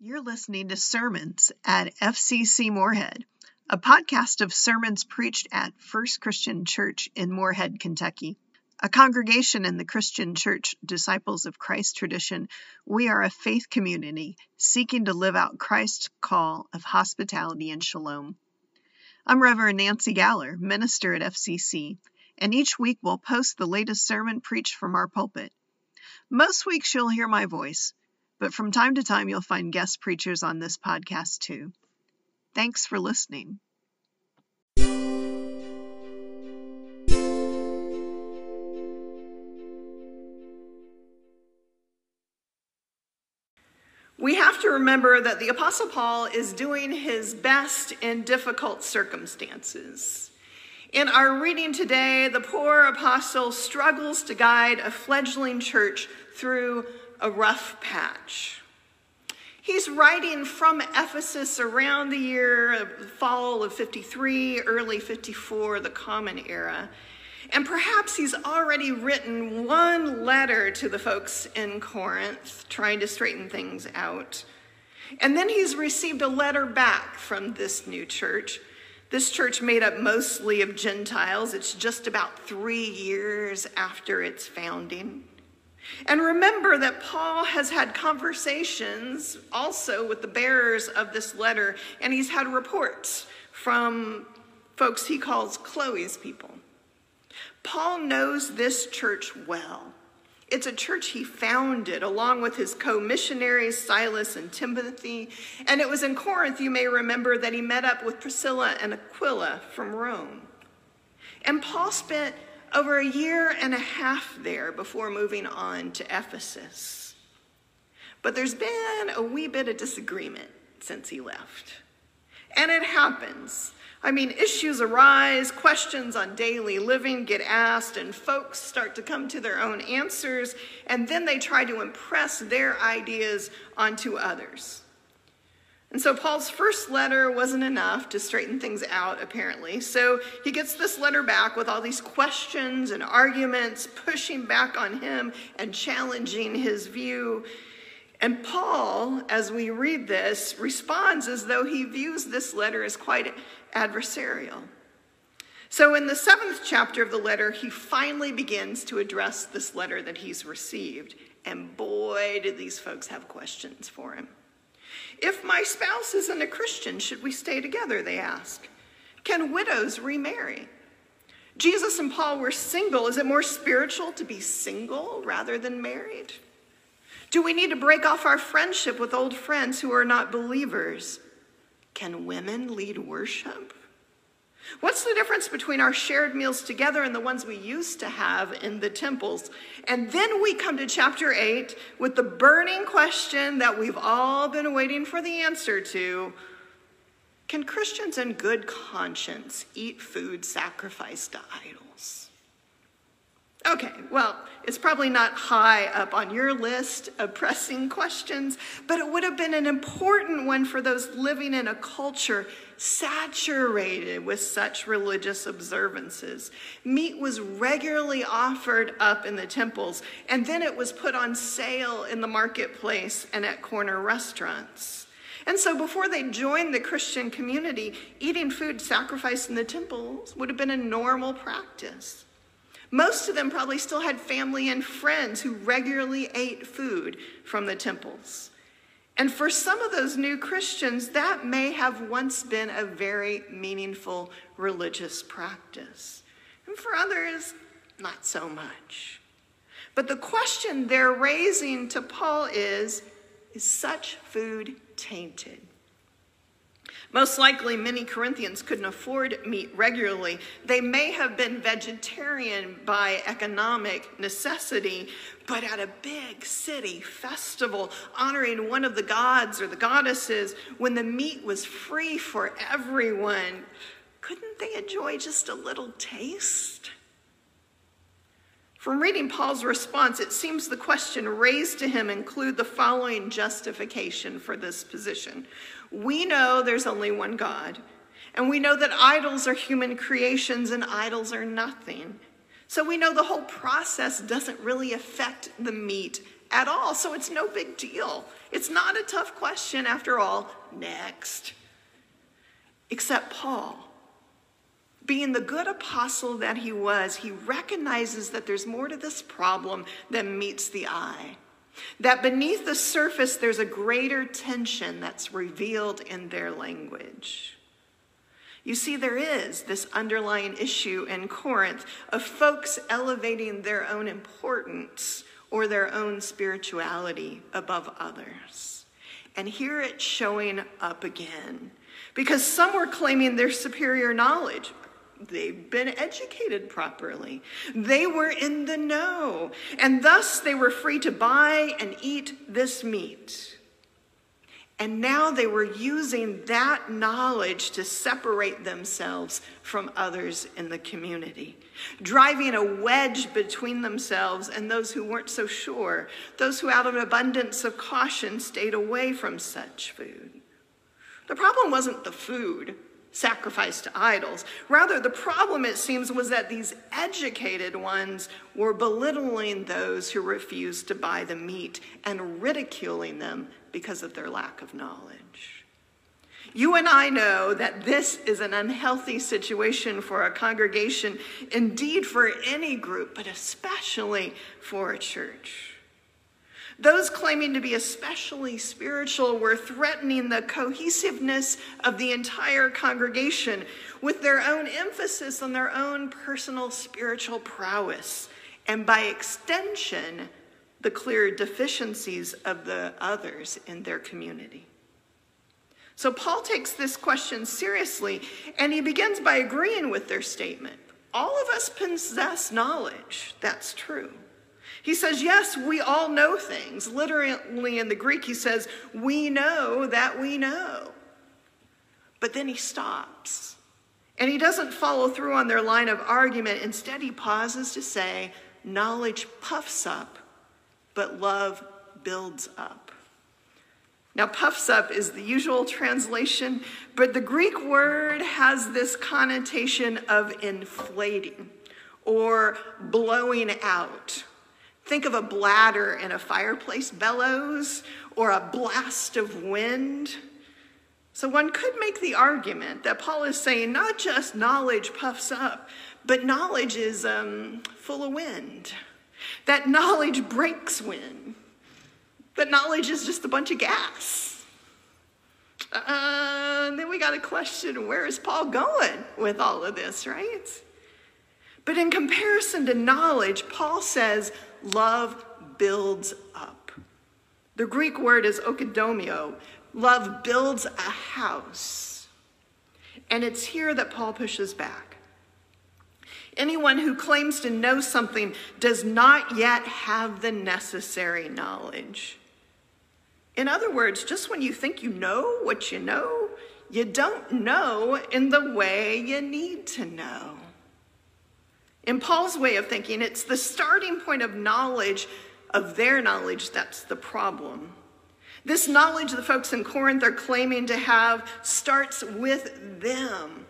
You're listening to Sermons at FCC Morehead, a podcast of sermons preached at First Christian Church in Morehead, Kentucky. A congregation in the Christian Church Disciples of Christ tradition, we are a faith community seeking to live out Christ's call of hospitality and shalom. I'm Reverend Nancy Galler, minister at FCC, and each week we'll post the latest sermon preached from our pulpit. Most weeks you'll hear my voice, but from time to time you'll find guest preachers on this podcast too. Thanks for listening. We have to remember that the Apostle Paul is doing his best in difficult circumstances. In our reading today, the poor apostle struggles to guide a fledgling church through a rough patch. He's writing from Ephesus around the year fall of 53, early 54, the Common Era. And perhaps he's already written one letter to the folks in Corinth, trying to straighten things out. And then he's received a letter back from this new church. This church made up mostly of Gentiles. It's just about three years after its founding. And remember that Paul has had conversations also with the bearers of this letter, and he's had reports from folks he calls Chloe's people. Paul knows this church well. It's a church he founded along with his co missionaries, Silas and Timothy. And it was in Corinth, you may remember, that he met up with Priscilla and Aquila from Rome. And Paul spent over a year and a half there before moving on to Ephesus. But there's been a wee bit of disagreement since he left. And it happens. I mean, issues arise, questions on daily living get asked, and folks start to come to their own answers, and then they try to impress their ideas onto others. And so Paul's first letter wasn't enough to straighten things out, apparently. So he gets this letter back with all these questions and arguments, pushing back on him and challenging his view. And Paul, as we read this, responds as though he views this letter as quite adversarial. So, in the seventh chapter of the letter, he finally begins to address this letter that he's received. And boy, did these folks have questions for him. If my spouse isn't a Christian, should we stay together? They ask. Can widows remarry? Jesus and Paul were single. Is it more spiritual to be single rather than married? Do we need to break off our friendship with old friends who are not believers? Can women lead worship? What's the difference between our shared meals together and the ones we used to have in the temples? And then we come to chapter 8 with the burning question that we've all been waiting for the answer to Can Christians in good conscience eat food sacrificed to idols? Okay, well, it's probably not high up on your list of pressing questions, but it would have been an important one for those living in a culture saturated with such religious observances. Meat was regularly offered up in the temples, and then it was put on sale in the marketplace and at corner restaurants. And so, before they joined the Christian community, eating food sacrificed in the temples would have been a normal practice. Most of them probably still had family and friends who regularly ate food from the temples. And for some of those new Christians, that may have once been a very meaningful religious practice. And for others, not so much. But the question they're raising to Paul is Is such food tainted? Most likely, many Corinthians couldn't afford meat regularly. They may have been vegetarian by economic necessity, but at a big city festival honoring one of the gods or the goddesses, when the meat was free for everyone, couldn't they enjoy just a little taste? From reading Paul's response, it seems the question raised to him include the following justification for this position. We know there's only one God, and we know that idols are human creations and idols are nothing. So we know the whole process doesn't really affect the meat at all, so it's no big deal. It's not a tough question after all. Next. Except Paul. Being the good apostle that he was, he recognizes that there's more to this problem than meets the eye. That beneath the surface, there's a greater tension that's revealed in their language. You see, there is this underlying issue in Corinth of folks elevating their own importance or their own spirituality above others. And here it's showing up again because some were claiming their superior knowledge. They've been educated properly. They were in the know, and thus they were free to buy and eat this meat. And now they were using that knowledge to separate themselves from others in the community, driving a wedge between themselves and those who weren't so sure, those who, out of abundance of caution, stayed away from such food. The problem wasn't the food sacrificed to idols. Rather, the problem, it seems, was that these educated ones were belittling those who refused to buy the meat and ridiculing them because of their lack of knowledge. You and I know that this is an unhealthy situation for a congregation, indeed for any group, but especially for a church. Those claiming to be especially spiritual were threatening the cohesiveness of the entire congregation with their own emphasis on their own personal spiritual prowess, and by extension, the clear deficiencies of the others in their community. So Paul takes this question seriously, and he begins by agreeing with their statement. All of us possess knowledge, that's true. He says, Yes, we all know things. Literally in the Greek, he says, We know that we know. But then he stops. And he doesn't follow through on their line of argument. Instead, he pauses to say, Knowledge puffs up, but love builds up. Now, puffs up is the usual translation, but the Greek word has this connotation of inflating or blowing out. Think of a bladder in a fireplace bellows or a blast of wind. So one could make the argument that Paul is saying not just knowledge puffs up, but knowledge is um, full of wind. That knowledge breaks wind. That knowledge is just a bunch of gas. Uh, and then we got a question where is Paul going with all of this, right? But in comparison to knowledge, Paul says love builds up. The Greek word is oikodomio. Love builds a house. And it's here that Paul pushes back. Anyone who claims to know something does not yet have the necessary knowledge. In other words, just when you think you know what you know, you don't know in the way you need to know. In Paul's way of thinking, it's the starting point of knowledge, of their knowledge, that's the problem. This knowledge the folks in Corinth are claiming to have starts with them.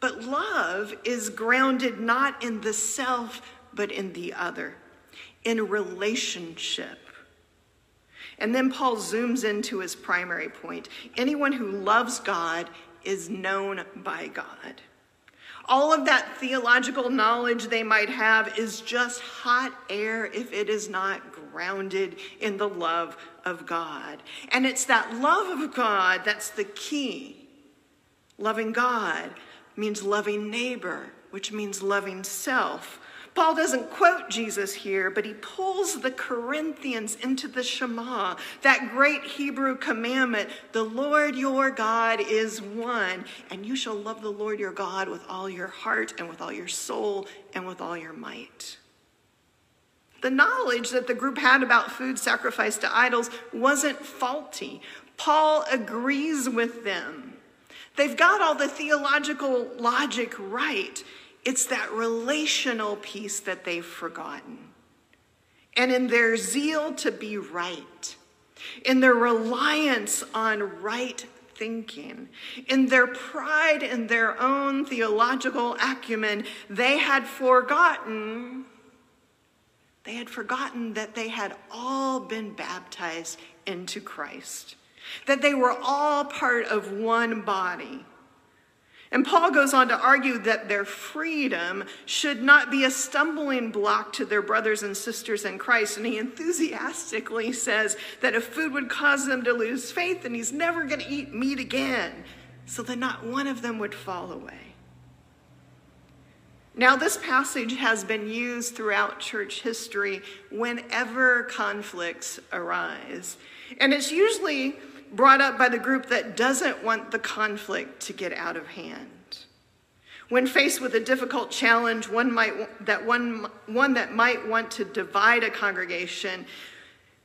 But love is grounded not in the self, but in the other, in relationship. And then Paul zooms into his primary point anyone who loves God is known by God. All of that theological knowledge they might have is just hot air if it is not grounded in the love of God. And it's that love of God that's the key. Loving God means loving neighbor, which means loving self. Paul doesn't quote Jesus here, but he pulls the Corinthians into the Shema, that great Hebrew commandment the Lord your God is one, and you shall love the Lord your God with all your heart and with all your soul and with all your might. The knowledge that the group had about food sacrificed to idols wasn't faulty. Paul agrees with them. They've got all the theological logic right. It's that relational piece that they've forgotten. And in their zeal to be right, in their reliance on right thinking, in their pride in their own theological acumen, they had forgotten They had forgotten that they had all been baptized into Christ, that they were all part of one body. And Paul goes on to argue that their freedom should not be a stumbling block to their brothers and sisters in Christ. And he enthusiastically says that if food would cause them to lose faith, then he's never going to eat meat again, so that not one of them would fall away. Now, this passage has been used throughout church history whenever conflicts arise. And it's usually brought up by the group that doesn't want the conflict to get out of hand. When faced with a difficult challenge, one, might, that one, one that might want to divide a congregation,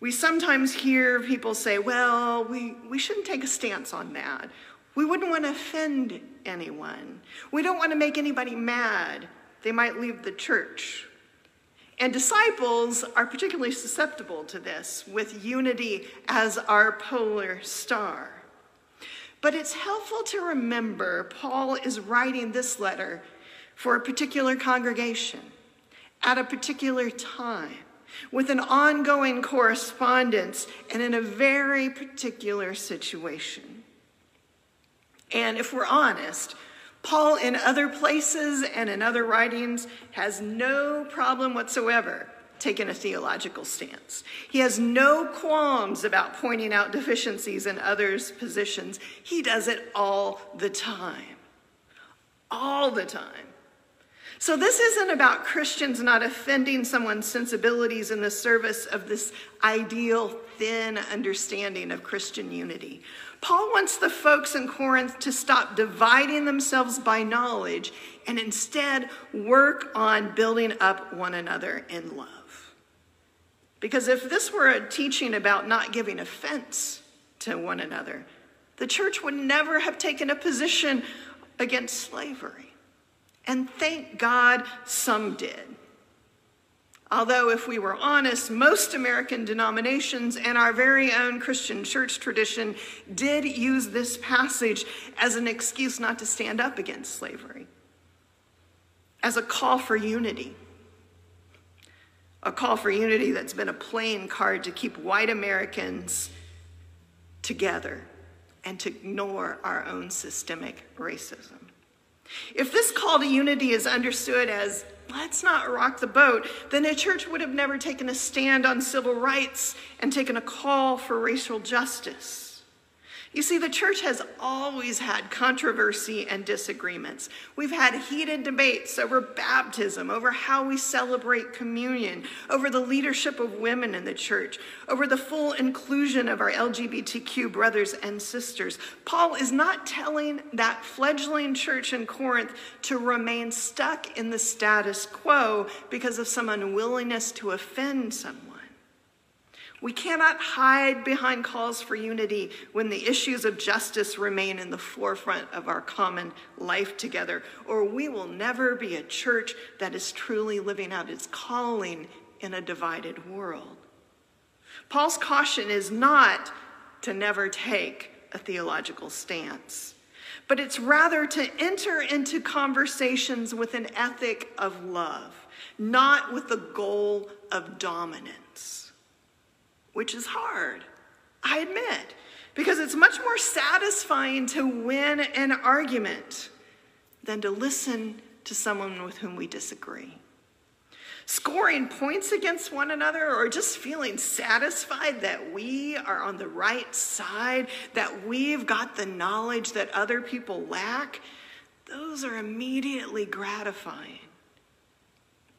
we sometimes hear people say, well, we, we shouldn't take a stance on that. We wouldn't want to offend anyone. We don't want to make anybody mad. They might leave the church. And disciples are particularly susceptible to this, with unity as our polar star. But it's helpful to remember Paul is writing this letter for a particular congregation at a particular time with an ongoing correspondence and in a very particular situation. And if we're honest, Paul, in other places and in other writings, has no problem whatsoever taking a theological stance. He has no qualms about pointing out deficiencies in others' positions. He does it all the time. All the time. So, this isn't about Christians not offending someone's sensibilities in the service of this ideal, thin understanding of Christian unity. Paul wants the folks in Corinth to stop dividing themselves by knowledge and instead work on building up one another in love. Because if this were a teaching about not giving offense to one another, the church would never have taken a position against slavery. And thank God some did. Although, if we were honest, most American denominations and our very own Christian church tradition did use this passage as an excuse not to stand up against slavery, as a call for unity. A call for unity that's been a playing card to keep white Americans together and to ignore our own systemic racism. If this call to unity is understood as let's not rock the boat, then the church would have never taken a stand on civil rights and taken a call for racial justice. You see, the church has always had controversy and disagreements. We've had heated debates over baptism, over how we celebrate communion, over the leadership of women in the church, over the full inclusion of our LGBTQ brothers and sisters. Paul is not telling that fledgling church in Corinth to remain stuck in the status quo because of some unwillingness to offend someone. We cannot hide behind calls for unity when the issues of justice remain in the forefront of our common life together, or we will never be a church that is truly living out its calling in a divided world. Paul's caution is not to never take a theological stance, but it's rather to enter into conversations with an ethic of love, not with the goal of dominance which is hard, I admit, because it's much more satisfying to win an argument than to listen to someone with whom we disagree. Scoring points against one another or just feeling satisfied that we are on the right side, that we've got the knowledge that other people lack, those are immediately gratifying.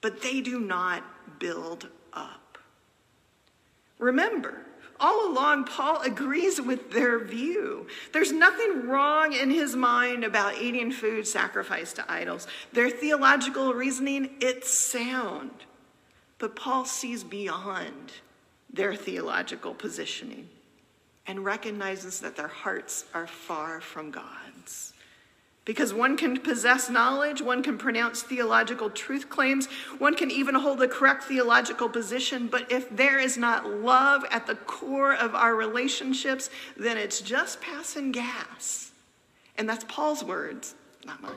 But they do not build up. Remember, all along, Paul agrees with their view. There's nothing wrong in his mind about eating food sacrificed to idols. Their theological reasoning, it's sound. But Paul sees beyond their theological positioning and recognizes that their hearts are far from God's. Because one can possess knowledge, one can pronounce theological truth claims, one can even hold the correct theological position, but if there is not love at the core of our relationships, then it's just passing gas. And that's Paul's words, not mine.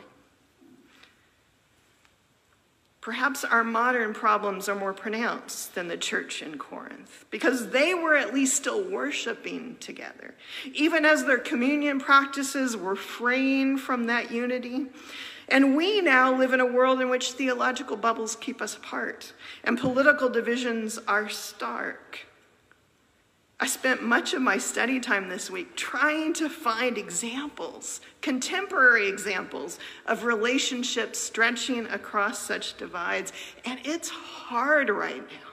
Perhaps our modern problems are more pronounced than the church in Corinth because they were at least still worshiping together. Even as their communion practices were fraying from that unity. And we now live in a world in which theological bubbles keep us apart and political divisions are stark. I spent much of my study time this week trying to find examples, contemporary examples of relationships stretching across such divides, and it's hard right now.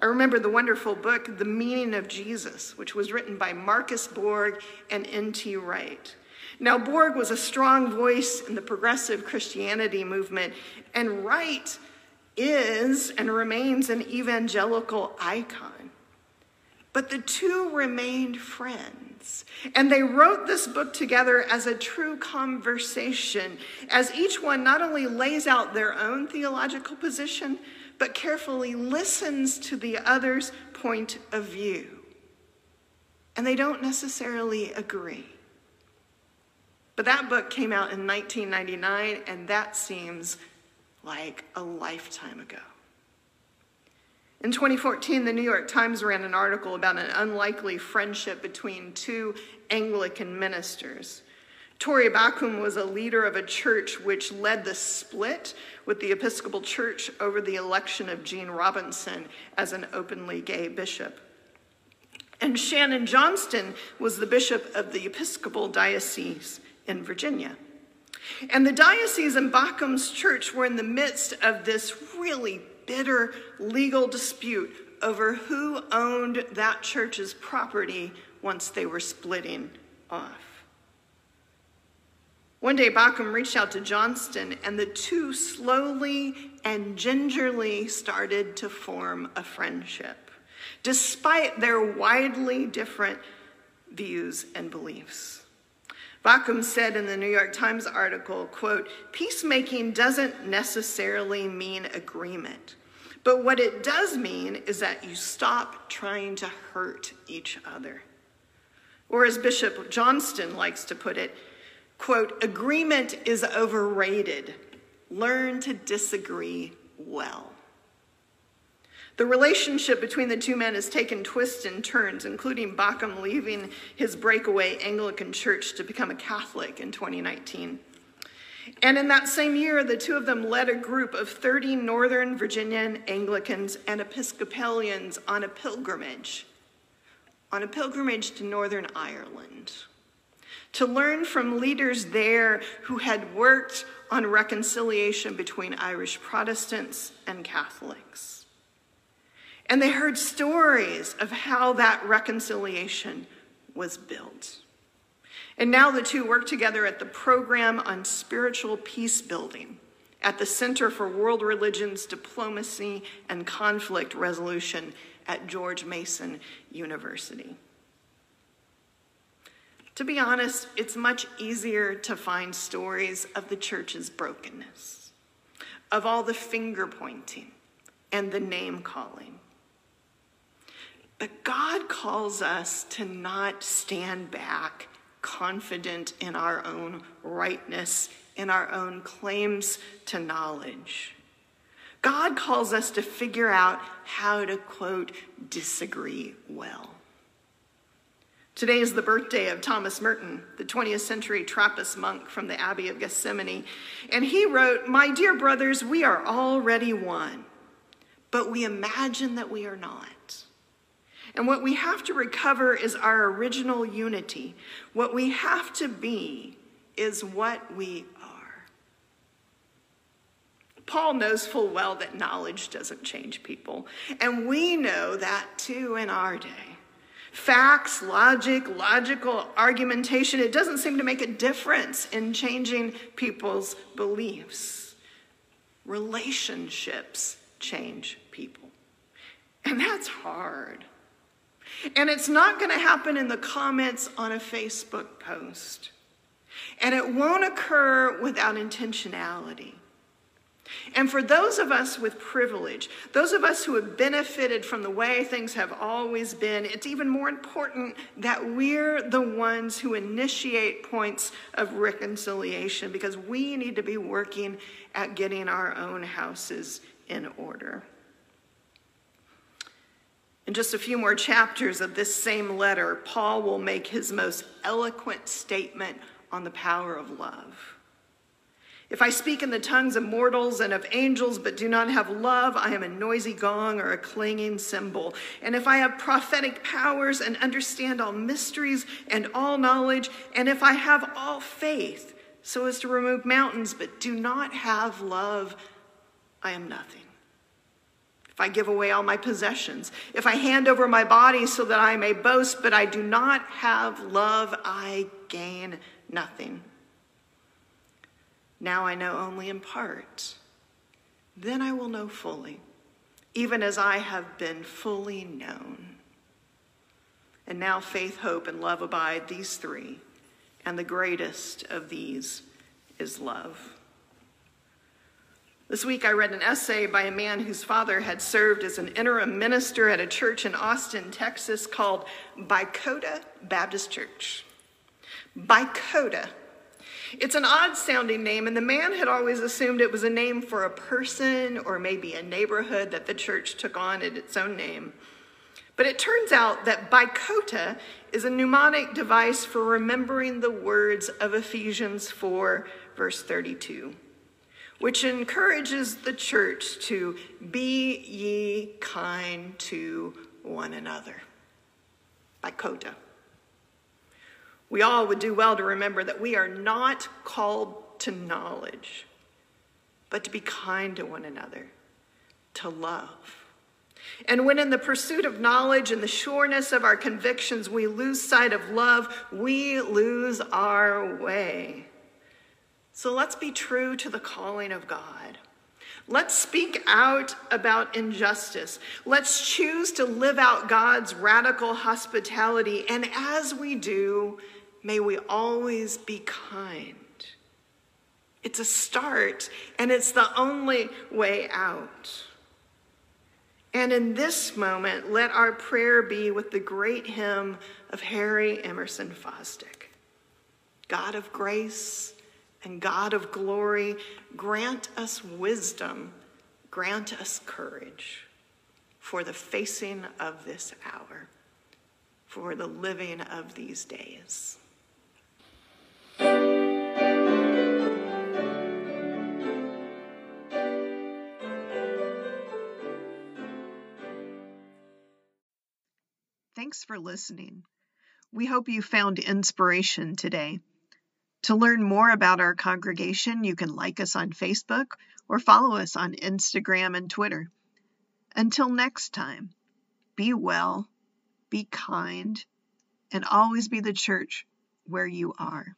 I remember the wonderful book, The Meaning of Jesus, which was written by Marcus Borg and N.T. Wright. Now, Borg was a strong voice in the progressive Christianity movement, and Wright is and remains an evangelical icon. But the two remained friends. And they wrote this book together as a true conversation, as each one not only lays out their own theological position, but carefully listens to the other's point of view. And they don't necessarily agree. But that book came out in 1999, and that seems like a lifetime ago. In 2014, the New York Times ran an article about an unlikely friendship between two Anglican ministers. Tory Baucum was a leader of a church which led the split with the Episcopal Church over the election of Gene Robinson as an openly gay bishop. And Shannon Johnston was the bishop of the Episcopal Diocese in Virginia. And the diocese and Baucum's church were in the midst of this really bitter legal dispute over who owned that church's property once they were splitting off. One day, Baucum reached out to Johnston, and the two slowly and gingerly started to form a friendship, despite their widely different views and beliefs. Baucum said in the New York Times article, quote, peacemaking doesn't necessarily mean agreement. But what it does mean is that you stop trying to hurt each other. Or as Bishop Johnston likes to put it, quote, agreement is overrated. Learn to disagree well. The relationship between the two men has taken twists and turns, including Baucum leaving his breakaway Anglican church to become a Catholic in 2019. And in that same year, the two of them led a group of 30 Northern Virginian Anglicans and Episcopalians on a pilgrimage, on a pilgrimage to Northern Ireland, to learn from leaders there who had worked on reconciliation between Irish Protestants and Catholics. And they heard stories of how that reconciliation was built. And now the two work together at the Program on Spiritual Peace Building at the Center for World Religions, Diplomacy, and Conflict Resolution at George Mason University. To be honest, it's much easier to find stories of the church's brokenness, of all the finger pointing and the name calling. But God calls us to not stand back confident in our own rightness, in our own claims to knowledge. God calls us to figure out how to, quote, disagree well. Today is the birthday of Thomas Merton, the 20th century Trappist monk from the Abbey of Gethsemani. And he wrote, My dear brothers, we are already one, but we imagine that we are not. And what we have to recover is our original unity. What we have to be is what we are. Paul knows full well that knowledge doesn't change people. And we know that too in our day. Facts, logic, logical argumentation, it doesn't seem to make a difference in changing people's beliefs. Relationships change people. And that's hard. And it's not going to happen in the comments on a Facebook post. And it won't occur without intentionality. And for those of us with privilege, those of us who have benefited from the way things have always been, it's even more important that we're the ones who initiate points of reconciliation because we need to be working at getting our own houses in order. In just a few more chapters of this same letter, Paul will make his most eloquent statement on the power of love. If I speak in the tongues of mortals and of angels, but do not have love, I am a noisy gong or a clanging cymbal. And if I have prophetic powers and understand all mysteries and all knowledge, and if I have all faith so as to remove mountains, but do not have love, I am nothing. If I give away all my possessions, if I hand over my body so that I may boast, but I do not have love, I gain nothing. Now I know only in part. Then I will know fully, even as I have been fully known. And now faith, hope, and love abide, these three, and the greatest of these is love. This week I read an essay by a man whose father had served as an interim minister at a church in Austin, Texas called Bykota Baptist Church. Bykota it's an odd sounding name, and the man had always assumed it was a name for a person or maybe a neighborhood that the church took on in its own name. But it turns out that Bykota is a mnemonic device for remembering the words of Ephesians 4, verse 32, which encourages the church to be ye kind to one another. Bykota we all would do well to remember that we are not called to knowledge, but to be kind to one another, to love. And when in the pursuit of knowledge and the sureness of our convictions we lose sight of love, we lose our way. So let's be true to the calling of God. Let's speak out about injustice. Let's choose to live out God's radical hospitality. And as we do, May we always be kind. It's a start, and it's the only way out. And in this moment, let our prayer be with the great hymn of Harry Emerson Fosdick God of grace and God of glory, grant us wisdom, grant us courage for the facing of this hour, for the living of these days. Thanks for listening. We hope you found inspiration today. To learn more about our congregation, you can like us on Facebook or follow us on Instagram and Twitter. Until next time, be well, be kind, and always be the church where you are.